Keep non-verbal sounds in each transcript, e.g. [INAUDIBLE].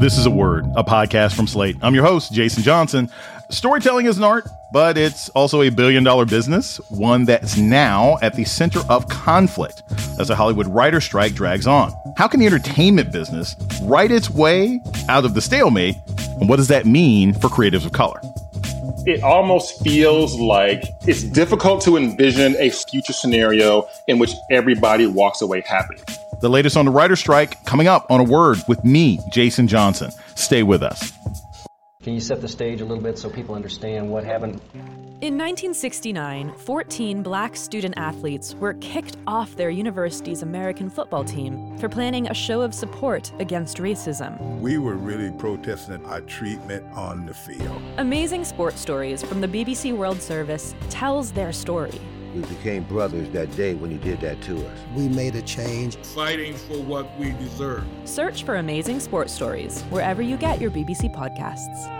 This is a Word, a podcast from Slate. I'm your host, Jason Johnson. Storytelling is an art, but it's also a billion dollar business, one that's now at the center of conflict as the Hollywood writer strike drags on. How can the entertainment business write its way out of the stalemate? And what does that mean for creatives of color? It almost feels like it's difficult to envision a future scenario in which everybody walks away happy. The latest on the writer strike coming up on a word with me, Jason Johnson. Stay with us. Can you set the stage a little bit so people understand what happened? In 1969, 14 black student athletes were kicked off their university's American football team for planning a show of support against racism. We were really protesting our treatment on the field. Amazing Sports Stories from the BBC World Service tells their story. We became brothers that day when you did that to us. We made a change. Fighting for what we deserve. Search for Amazing Sports Stories wherever you get your BBC podcasts.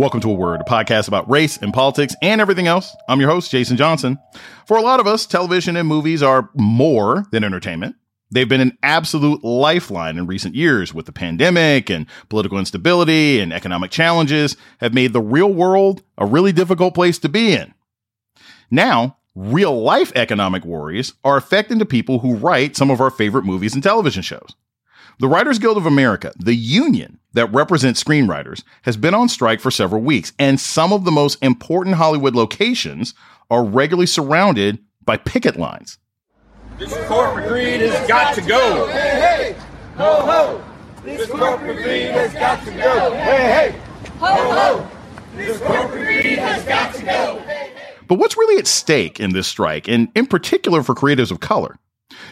Welcome to A Word, a podcast about race and politics and everything else. I'm your host, Jason Johnson. For a lot of us, television and movies are more than entertainment. They've been an absolute lifeline in recent years with the pandemic and political instability and economic challenges have made the real world a really difficult place to be in. Now, real life economic worries are affecting the people who write some of our favorite movies and television shows. The Writers Guild of America, the union that represents screenwriters, has been on strike for several weeks, and some of the most important Hollywood locations are regularly surrounded by picket lines. This corporate greed has got to go. Hey, hey, ho, ho. This corporate greed has got to go. Hey, hey, ho, ho. This corporate greed has got to go. But what's really at stake in this strike, and in particular for creatives of color?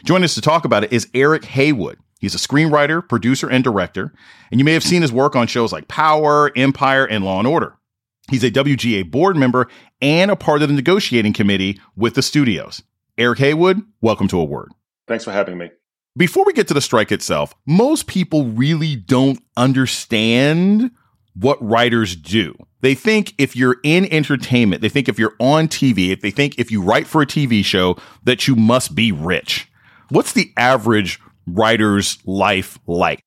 Joining us to talk about it is Eric Haywood. He's a screenwriter, producer, and director, and you may have seen his work on shows like Power, Empire, and Law and Order. He's a WGA board member and a part of the negotiating committee with the studios. Eric Haywood, welcome to a word. Thanks for having me. Before we get to the strike itself, most people really don't understand what writers do. They think if you're in entertainment, they think if you're on TV, if they think if you write for a TV show that you must be rich. What's the average writer's life like?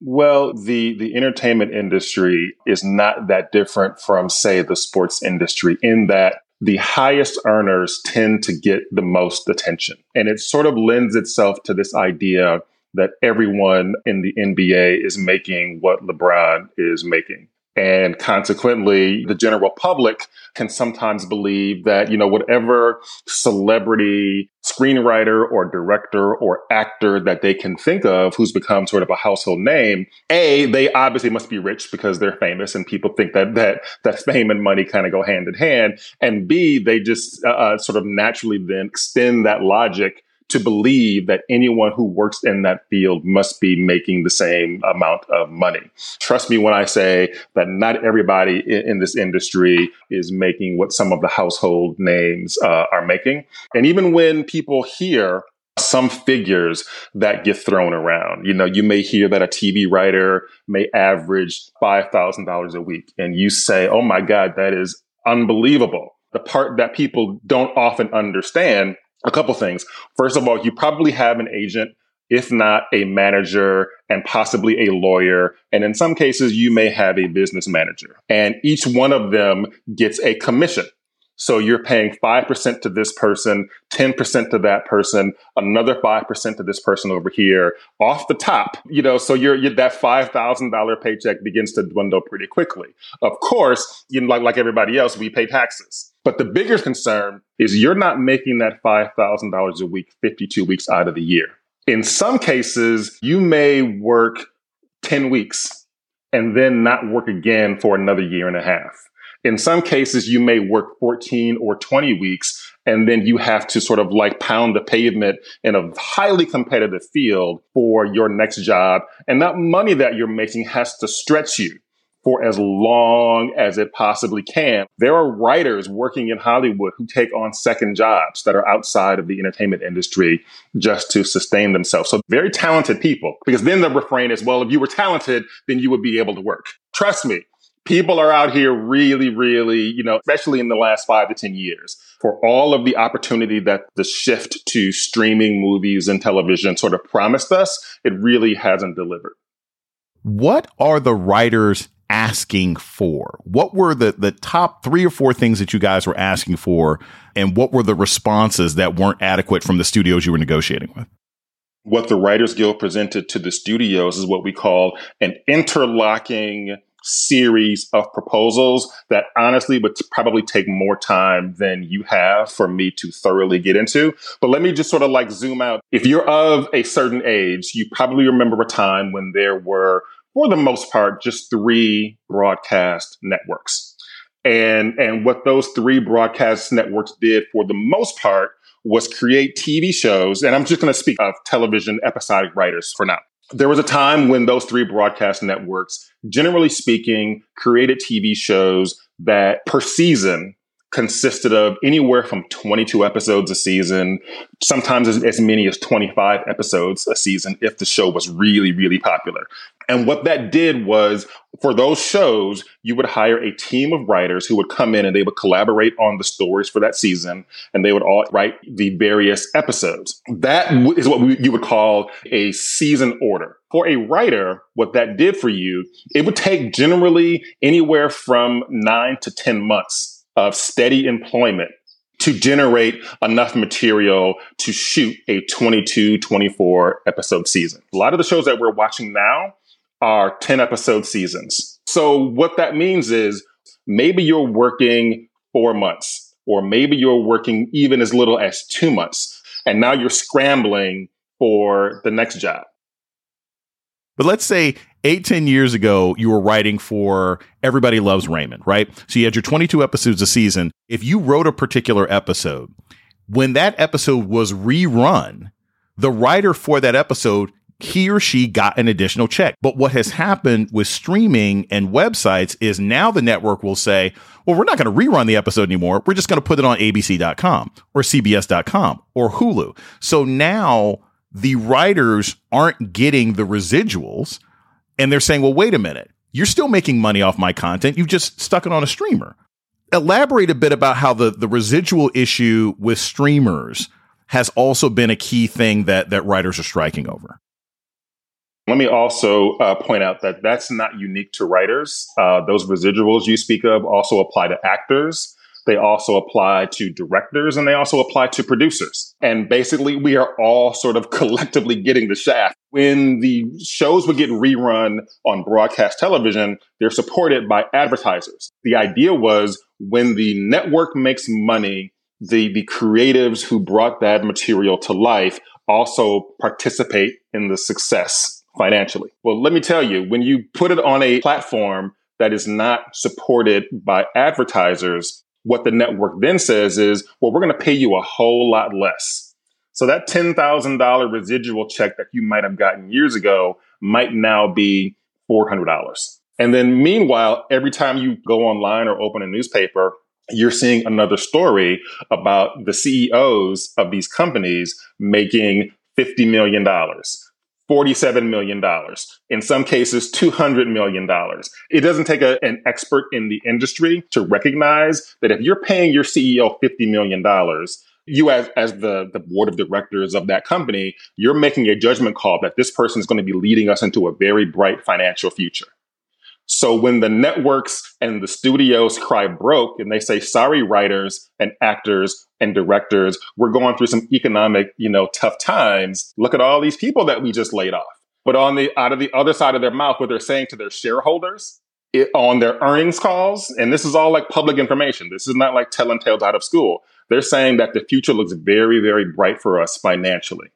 Well, the the entertainment industry is not that different from say the sports industry in that the highest earners tend to get the most attention. And it sort of lends itself to this idea that everyone in the NBA is making what LeBron is making. And consequently, the general public can sometimes believe that, you know, whatever celebrity screenwriter or director or actor that they can think of who's become sort of a household name, A, they obviously must be rich because they're famous and people think that, that, that fame and money kind of go hand in hand. And B, they just uh, uh sort of naturally then extend that logic to believe that anyone who works in that field must be making the same amount of money. Trust me when I say that not everybody in, in this industry is making what some of the household names uh, are making. And even when people hear some figures that get thrown around. You know, you may hear that a TV writer may average $5,000 a week and you say, Oh my God, that is unbelievable. The part that people don't often understand a couple things. First of all, you probably have an agent, if not a manager and possibly a lawyer. And in some cases, you may have a business manager and each one of them gets a commission. So you're paying 5% to this person, 10% to that person, another 5% to this person over here off the top, you know, so you're that $5,000 paycheck begins to dwindle pretty quickly. Of course, you know, like, like everybody else, we pay taxes. But the bigger concern is you're not making that $5,000 a week 52 weeks out of the year. In some cases, you may work 10 weeks and then not work again for another year and a half. In some cases, you may work 14 or 20 weeks and then you have to sort of like pound the pavement in a highly competitive field for your next job. And that money that you're making has to stretch you for as long as it possibly can. There are writers working in Hollywood who take on second jobs that are outside of the entertainment industry just to sustain themselves. So very talented people, because then the refrain is, well, if you were talented, then you would be able to work. Trust me, people are out here really, really, you know, especially in the last five to 10 years, for all of the opportunity that the shift to streaming movies and television sort of promised us, it really hasn't delivered. What are the writers asking for? What were the, the top three or four things that you guys were asking for? And what were the responses that weren't adequate from the studios you were negotiating with? What the Writers Guild presented to the studios is what we call an interlocking series of proposals that honestly would probably take more time than you have for me to thoroughly get into. But let me just sort of like zoom out. If you're of a certain age, you probably remember a time when there were, for the most part, just three broadcast networks. And, and what those three broadcast networks did for the most part was create TV shows. And I'm just going to speak of television episodic writers for now there was a time when those three broadcast networks, generally speaking, created TV shows that per season consisted of anywhere from 22 episodes a season, sometimes as, as, many as 25 episodes a season if the show was really, really popular. And what that did was for those shows, you would hire a team of writers who would come in and they would collaborate on the stories for that season and they would all write the various episodes. That is what we, you would call a season order. For a writer, what that did for you, it would take generally anywhere from nine to 10 months of steady employment to generate enough material to shoot a 22, 24 episode season. A lot of the shows that we're watching now are 10 episode seasons. So what that means is maybe you're working four months, or maybe you're working even as little as two months, and now you're scrambling for the next job. But let's say eight, 10 years ago, you were writing for Everybody Loves Raymond, right? So you had your 22 episodes a season. If you wrote a particular episode, when that episode was rerun, the writer for that episode he or she got an additional check. But what has happened with streaming and websites is now the network will say, well, we're not going to rerun the episode anymore. We're just going to put it on abc.com or cbs.com or Hulu. So now the writers aren't getting the residuals and they're saying, well, wait a minute. You're still making money off my content. You've just stuck it on a streamer. Elaborate a bit about how the, the residual issue with streamers has also been a key thing that, that writers are striking over. Let me also uh, point out that that's not unique to writers. Uh, those residuals you speak of also apply to actors. They also apply to directors and they also apply to producers. And basically, we are all sort of [LAUGHS] collectively getting the shaft. When the shows would get rerun on broadcast television, they're supported by advertisers. The idea was when the network makes money, the, the creatives who brought that material to life also participate in the success financially. Well, let me tell you, when you put it on a platform that is not supported by advertisers, what the network then says is, well, we're going to pay you a whole lot less. So that $10,000 residual check that you might have gotten years ago might now be $400. And then meanwhile, every time you go online or open a newspaper, you're seeing another story about the CEOs of these companies making $50 million, $47 million, in some cases, $200 million. It doesn't take a, an expert in the industry to recognize that if you're paying your CEO $50 million, you as, as the, the board of directors of that company, you're making a judgment call that this person is going to be leading us into a very bright financial future. So when the networks and the studios cry broke and they say, sorry, writers and actors and directors, we're going through some economic, you know, tough times. Look at all these people that we just laid off. But on the, out of the other side of their mouth, what they're saying to their shareholders it, on their earnings calls, and this is all like public information. This is not like telling tales out of school. They're saying that the future looks very, very bright for us financially.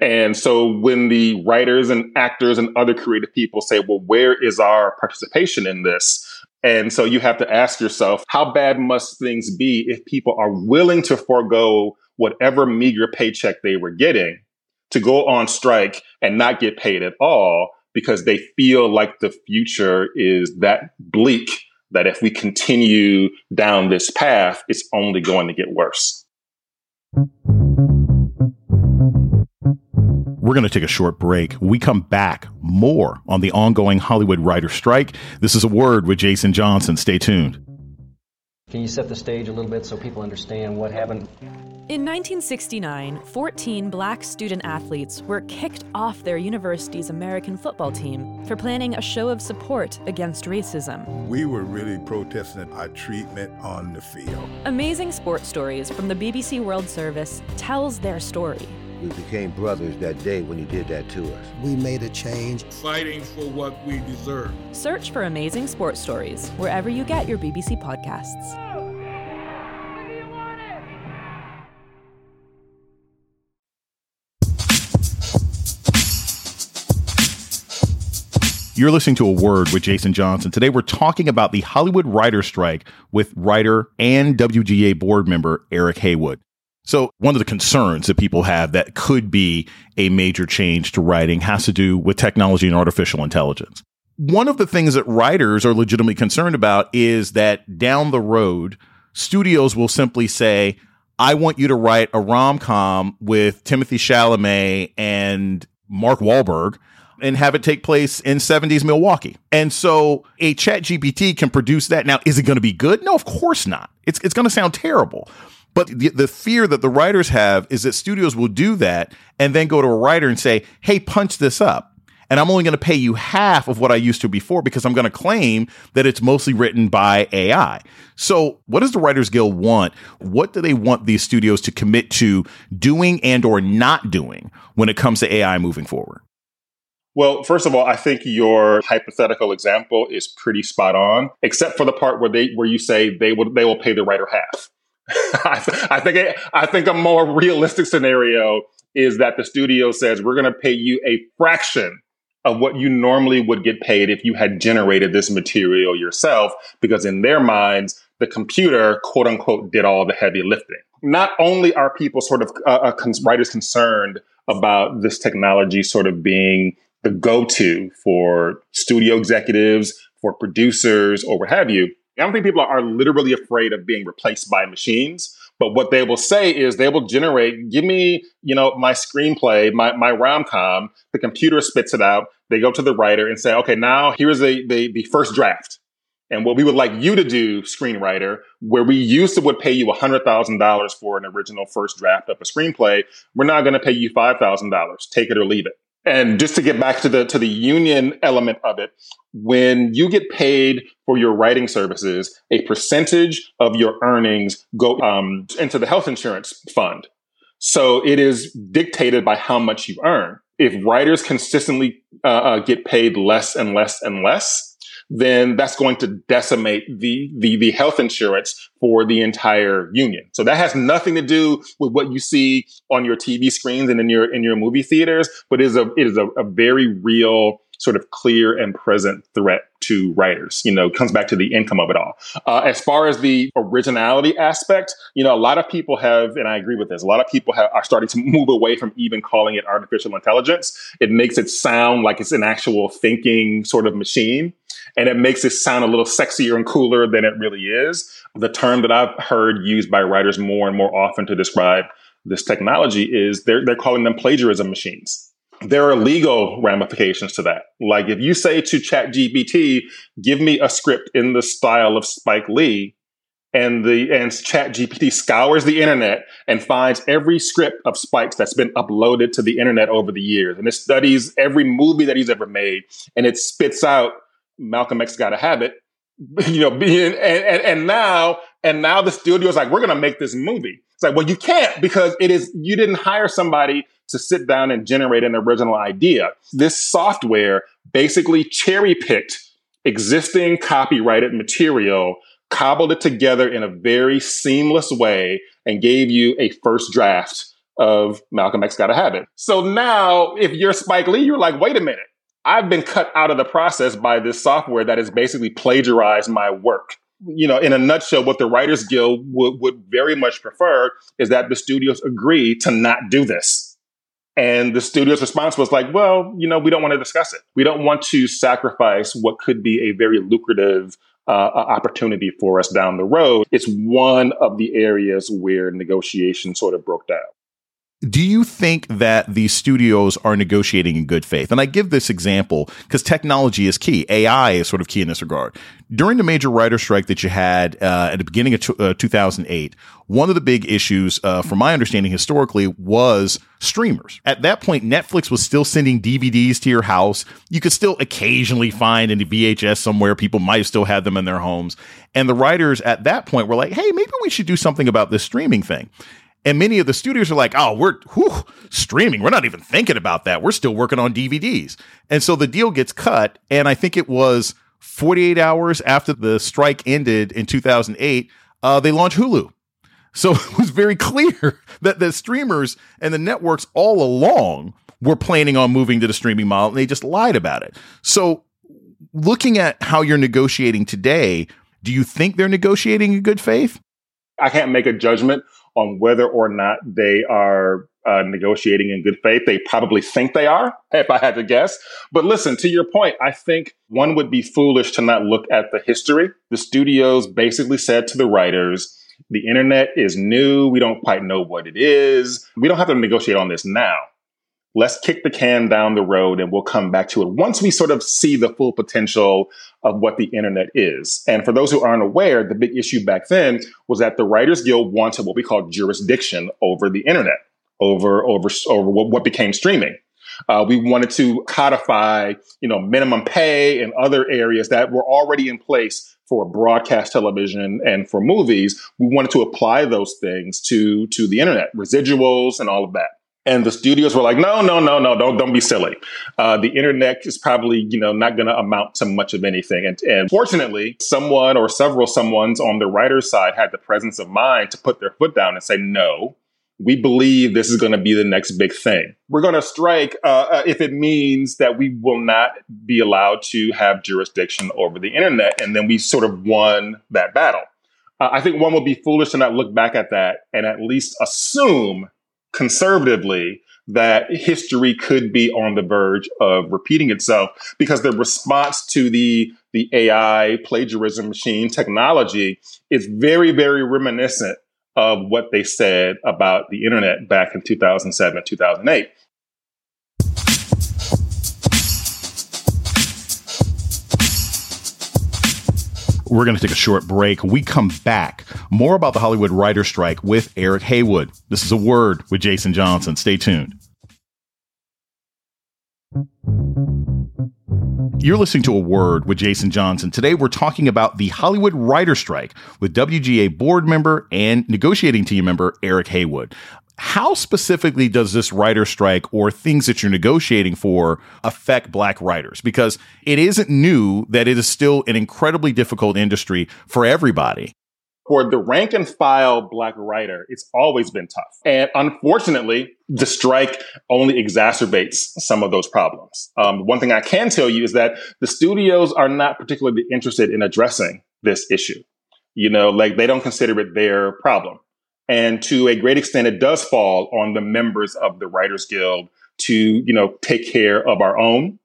And so when the writers and actors and other creative people say, well, where is our participation in this? And so you have to ask yourself, how bad must things be if people are willing to forego whatever meager paycheck they were getting to go on strike and not get paid at all because they feel like the future is that bleak that if we continue down this path, it's only going to get worse. We're going to take a short break. We come back, more on the ongoing Hollywood writer strike. This is a word with Jason Johnson. Stay tuned. Can you set the stage a little bit so people understand what happened? In 1969, 14 black student athletes were kicked off their university's American football team for planning a show of support against racism. We were really protesting our treatment on the field. Amazing Sports Stories from the BBC World Service tells their story. We became brothers that day when you did that to us. We made a change. Fighting for what we deserve. Search for Amazing Sports Stories wherever you get your BBC podcasts. You're listening to a word with Jason Johnson. Today we're talking about the Hollywood writer strike with writer and WGA board member Eric Haywood. So one of the concerns that people have that could be a major change to writing has to do with technology and artificial intelligence. One of the things that writers are legitimately concerned about is that down the road, studios will simply say, I want you to write a rom com with Timothée Chalamet and Mark Wahlberg and have it take place in 70s Milwaukee. And so a ChatGPT can produce that. Now, is it going to be good? No, of course not. It's, it's going to sound terrible. But the, the fear that the writers have is that studios will do that and then go to a writer and say, hey, punch this up. And I'm only going to pay you half of what I used to before because I'm going to claim that it's mostly written by AI. So what does the Writers Guild want? What do they want these studios to commit to doing and or not doing when it comes to AI moving forward? Well, first of all, I think your hypothetical example is pretty spot on, except for the part where they where you say they will they will pay the writer half. [LAUGHS] I think I think a more realistic scenario is that the studio says we're going to pay you a fraction of what you normally would get paid if you had generated this material yourself, because in their minds, the computer, quote unquote, did all the heavy lifting. Not only are people sort of uh, uh, writers concerned about this technology sort of being the go-to for studio executives, for producers, or what have you. I don't think people are literally afraid of being replaced by machines. But what they will say is they will generate, give me, you know, my screenplay, my, my rom-com, the computer spits it out. They go to the writer and say, okay, now here's the, the, the first draft. And what we would like you to do, screenwriter, where we used to would pay you $100,000 for an original first draft of a screenplay, we're now going to pay you $5,000. Take it or leave it. And just to get back to the to the union element of it, when you get paid for your writing services, a percentage of your earnings go um, into the health insurance fund. So it is dictated by how much you earn. If writers consistently uh, uh, get paid less and less and less, then that's going to decimate the, the, the health insurance for the entire union. So that has nothing to do with what you see on your TV screens and in your, in your movie theaters, but is a, it is a, a very real sort of clear and present threat to writers. You know, comes back to the income of it all. Uh, as far as the originality aspect, you know, a lot of people have, and I agree with this, a lot of people have, are starting to [LAUGHS] move away from even calling it artificial intelligence. It makes it sound like it's an actual thinking sort of machine and it makes it sound a little sexier and cooler than it really is. The term that I've heard used by writers more and more often to describe this technology is they're, they're calling them plagiarism machines. There are legal ramifications to that. Like if you say to ChatGPT, give me a script in the style of Spike Lee, and the and ChatGPT scours the internet and finds every script of Spike's that's been uploaded to the internet over the years, and it studies every movie that he's ever made, and it spits out Malcolm X got a habit, [LAUGHS] you know, being, and, and, and now, and now the studio's like, we're to make this movie. It's like, well, you can't because it is, you didn't hire somebody to sit down and generate an original idea. This software basically cherry picked existing copyrighted material, cobbled it together in a very seamless way, and gave you a first draft of Malcolm X Got a Habit. So now, if you're Spike Lee, you're like, wait a minute. I've been cut out of the process by this software that has basically plagiarized my work. You know, in a nutshell, what the Writers Guild would, would very much prefer is that the studios agree to not do this. And the studio's response was like, well, you know, we don't want to discuss it. We don't want to sacrifice what could be a very lucrative uh, opportunity for us down the road. It's one of the areas where negotiation sort of broke down. Do you think that these studios are negotiating in good faith? And I give this example because technology is key. AI is sort of key in this regard. During the major writer strike that you had uh, at the beginning of t- uh, 2008, one of the big issues, uh, from my understanding historically, was streamers. At that point, Netflix was still sending DVDs to your house. You could still occasionally find in the VHS somewhere. People might have still had them in their homes. And the writers at that point were like, hey, maybe we should do something about this streaming thing. And many of the studios are like, oh, we're whew, streaming. We're not even thinking about that. We're still working on DVDs. And so the deal gets cut. And I think it was 48 hours after the strike ended in 2008, uh, they launched Hulu. So [LAUGHS] it was very clear [LAUGHS] that the streamers and the networks all along were planning on moving to the streaming model and they just lied about it. So looking at how you're negotiating today, do you think they're negotiating in good faith? I can't make a judgment on whether or not they are uh, negotiating in good faith. They probably think they are, if I had to guess. But listen, to your point, I think one would be foolish to not look at the history. The studios basically said to the writers, the internet is new. We don't quite know what it is. We don't have to negotiate on this now let's kick the can down the road and we'll come back to it once we sort of see the full potential of what the internet is. And for those who aren't aware, the big issue back then was that the Writers Guild wanted what we call jurisdiction over the internet, over over over what, became streaming. Uh, we wanted to codify, you know, minimum pay and other areas that were already in place for broadcast television and for movies. We wanted to apply those things to to the internet, residuals, and all of that. And the studios were like, no, no, no, no, don't don't be silly. Uh, the internet is probably you know not going to amount to much of anything. And, and fortunately, someone or several someone's on the writer's side had the presence of mind to put their foot down and say, no, we believe this is going to be the next big thing. We're going to strike uh, uh, if it means that we will not be allowed to have jurisdiction over the internet. And then we sort of won that battle. Uh, I think one would be foolish to not look back at that and at least assume conservatively that history could be on the verge of repeating itself because the response to the the AI plagiarism machine technology is very very reminiscent of what they said about the internet back in 2007 2008 We're going to take a short break. We come back. More about the Hollywood writer strike with Eric Haywood. This is a word with Jason Johnson. Stay tuned. You're listening to a word with Jason Johnson. Today, we're talking about the Hollywood writer strike with WGA board member and negotiating team member Eric Haywood how specifically does this writer strike or things that you're negotiating for affect black writers? Because it isn't new that it is still an incredibly difficult industry for everybody. For the rank and file black writer, it's always been tough. And unfortunately, the strike only exacerbates some of those problems. Um, one thing I can tell you is that the studios are not particularly interested in addressing this issue. You know, like they don't consider it their problem. And to a great extent, it does fall on the members of the Writers Guild to, you know, take care of our own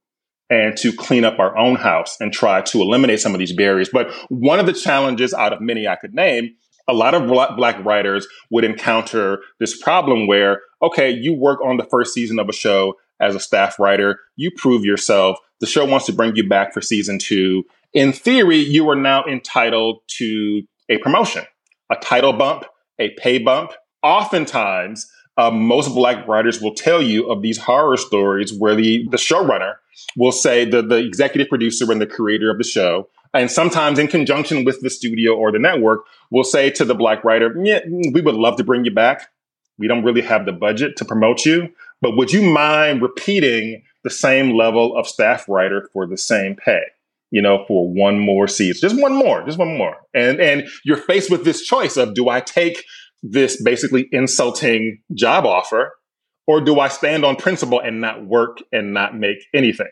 and to clean up our own house and try to eliminate some of these barriers. But one of the challenges out of many I could name, a lot of black writers would encounter this problem where, okay, you work on the first season of a show as a staff writer, you prove yourself, the show wants to bring you back for season two. In theory, you are now entitled to a promotion, a title bump, a pay bump. Oftentimes, uh, most black writers will tell you of these horror stories where the, the showrunner will say the, the executive producer and the creator of the show, and sometimes in conjunction with the studio or the network, will say to the black writer, yeah, we would love to bring you back. We don't really have the budget to promote you, but would you mind repeating the same level of staff writer for the same pay? You know, for one more season, just one more, just one more. And, and you're faced with this choice of do I take this basically insulting job offer or do I stand on principle and not work and not make anything?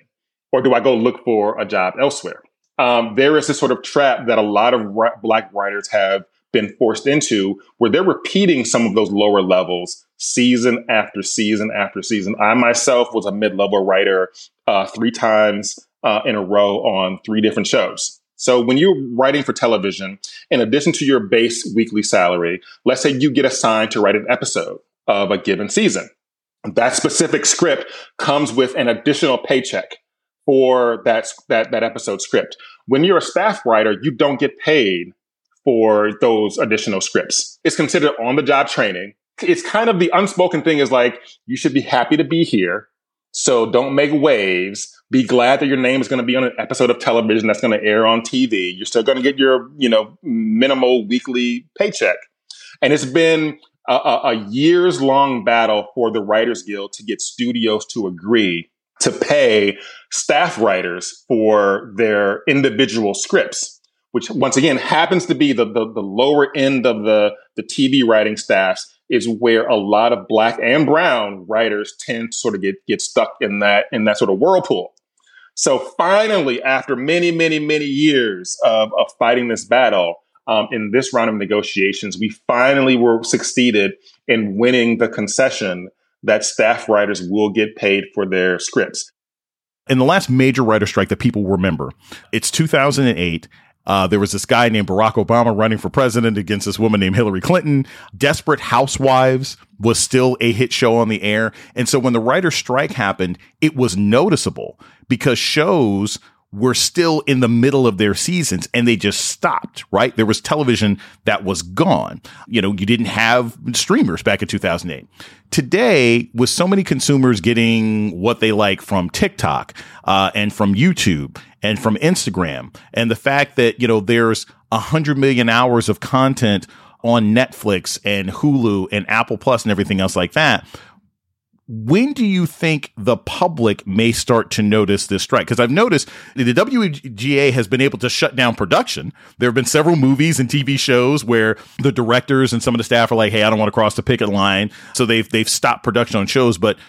Or do I go look for a job elsewhere? Um, there is this sort of trap that a lot of black writers have been forced into where they're repeating some of those lower levels season after season after season. I myself was a mid level writer uh, three times uh, in a row on three different shows. So when you're writing for television, in addition to your base weekly salary, let's say you get assigned to write an episode of a given season. that specific script comes with an additional paycheck for that, that, that episode script. When you're a staff writer, you don't get paid for those additional scripts. It's considered on the job training. It's kind of the unspoken thing is like, you should be happy to be here. So don't make waves. Be glad that your name is going to be on an episode of television that's going to air on TV. You're still going to get your, you know, minimal weekly paycheck. And it's been a, a years long battle for the Writers Guild to get studios to agree to pay staff writers for their individual scripts, which once again happens to be the, the, the lower end of the, the TV writing staffs is where a lot of black and brown writers tend to sort of get, get stuck in that, in that sort of whirlpool. So finally, after many, many, many years of, of fighting this battle, um, in this round of negotiations, we finally were succeeded in winning the concession that staff writers will get paid for their scripts. In the last major writer strike that people remember, it's 2008. Uh, there was this guy named Barack Obama running for president against this woman named Hillary Clinton. Desperate Housewives was still a hit show on the air. And so when the writer strike happened, it was noticeable because shows were still in the middle of their seasons and they just stopped, right? There was television that was gone. You know, you didn't have streamers back in 2008. Today, with so many consumers getting what they like from TikTok, uh, and from YouTube and from Instagram, and the fact that, you know, there's a hundred million hours of content on Netflix and Hulu and Apple Plus and everything else like that when do you think the public may start to notice this strike? Because I've noticed the WGA has been able to shut down production. There have been several movies and TV shows where the directors and some of the staff are like, "Hey, I don't want to cross the picket line," so they've they've stopped production on shows. But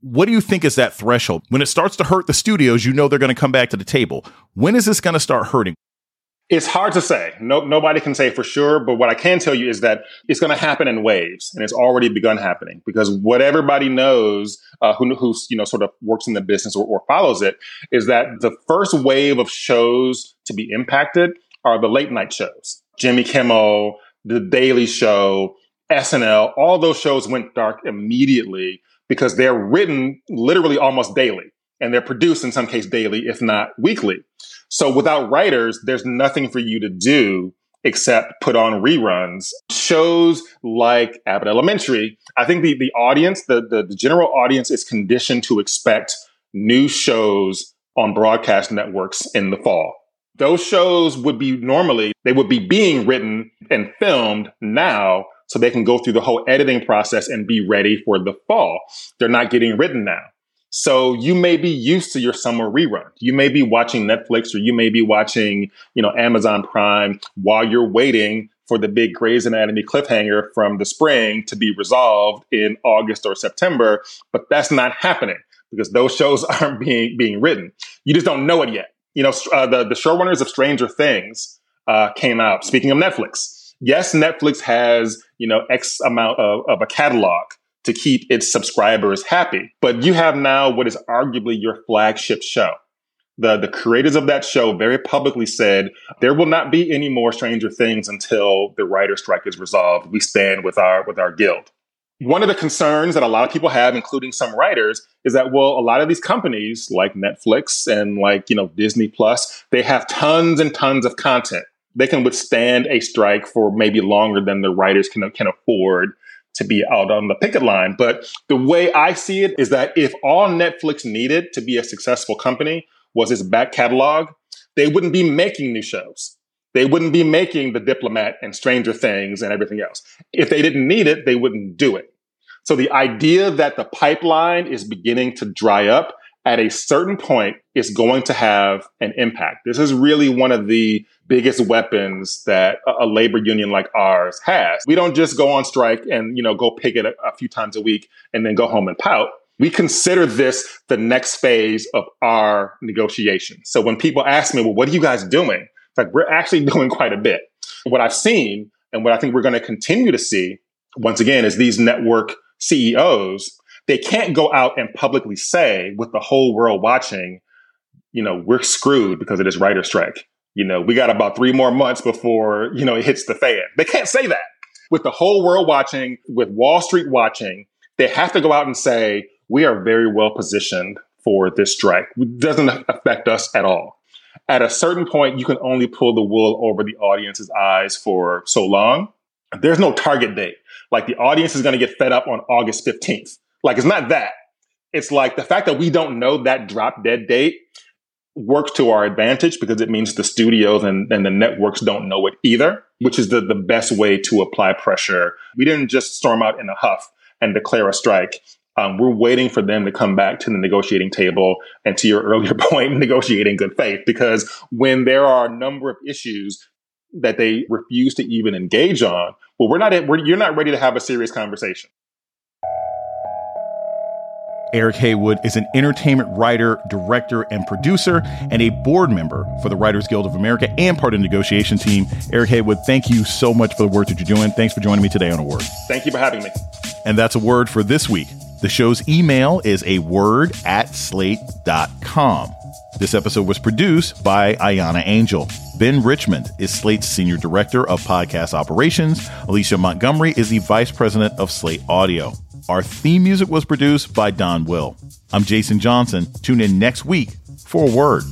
what do you think is that threshold? When it starts to hurt the studios, you know they're going to come back to the table. When is this going to start hurting? It's hard to say. No, nobody can say for sure. But what I can tell you is that it's going to happen in waves, and it's already begun happening. Because what everybody knows, uh, who who's you know sort of works in the business or, or follows it, is that the first wave of shows to be impacted are the late night shows. Jimmy Kimmel, The Daily Show, SNL. All those shows went dark immediately because they're written literally almost daily, and they're produced in some case daily, if not weekly. So without writers, there's nothing for you to do except put on reruns. Shows like Abbott Elementary, I think the, the audience, the, the, the general audience is conditioned to expect new shows on broadcast networks in the fall. Those shows would be normally, they would be being written and filmed now so they can go through the whole editing process and be ready for the fall. They're not getting written now. So you may be used to your summer rerun. You may be watching Netflix or you may be watching, you know, Amazon Prime while you're waiting for the big Grey's Anatomy cliffhanger from the spring to be resolved in August or September. But that's not happening because those shows [LAUGHS] aren't being being written. You just don't know it yet. You know, uh, the the showrunners of Stranger Things uh, came out. Speaking of Netflix, yes, Netflix has you know X amount of, of a catalog to keep its subscribers happy. But you have now what is arguably your flagship show. The, the creators of that show very publicly said there will not be any more Stranger Things until the writer strike is resolved. We stand with our with our guild. One of the concerns that a lot of people have, including some writers, is that well, a lot of these companies like Netflix and like you know Disney Plus, they have tons and tons of content. They can withstand a strike for maybe longer than the writers can can afford to be out on the picket line. But the way I see it is that if all Netflix needed to be a successful company was its back catalog, they wouldn't be making new shows. They wouldn't be making The Diplomat and Stranger Things and everything else. If they didn't need it, they wouldn't do it. So the idea that the pipeline is beginning to dry up at a certain point is going to have an impact. This is really one of the biggest weapons that a, labor union like ours has. We don't just go on strike and, you know, go picket a, a few times a week and then go home and pout. We consider this the next phase of our negotiation. So when people ask me, well, what are you guys doing? It's like, we're actually [LAUGHS] doing quite a bit. What I've seen and what I think we're going to continue to see once again is these network CEOs, they can't go out and publicly say with the whole world watching, you know, we're screwed because of this writer strike you know, we got about three more months before, you know, it hits the fan. They can't say that. With the whole world watching, with Wall Street watching, They have to go out and say, we are very well positioned for this strike. It doesn't affect us at all. At a certain point, you can only pull the wool over the audience's eyes for so long. There's no target date. Like the audience is going to get fed up on August 15th. Like it's not that. It's like the fact that we don't know that drop dead date works to our advantage because it means the studios and, and the networks don't know it either, which is the, the best way to apply pressure. We didn't just storm out in a huff and declare a strike. Um, we're waiting for them to come back to the negotiating table and to your [LAUGHS] earlier point, negotiating good faith. Because when there are a number of issues that they refuse to even engage on, well, we're not, we're, you're not ready to have a serious conversation. Eric Haywood is an entertainment writer, director, and producer, and a board member for the Writers Guild of America and part of the negotiation team. Eric Haywood, thank you so much for the work that you're doing. Thanks for joining me today on A Word. Thank you for having me. And that's a word for this week. The show's email is a word at slate.com. This episode was produced by Ahyiana Angel. Ben Richmond is Slate's Senior Director of Podcast Operations. Alicia Montgomery is the Vice President of Slate Audio. Our theme music was produced by Don Will. I'm Jason Johnson. Tune in next week for a word.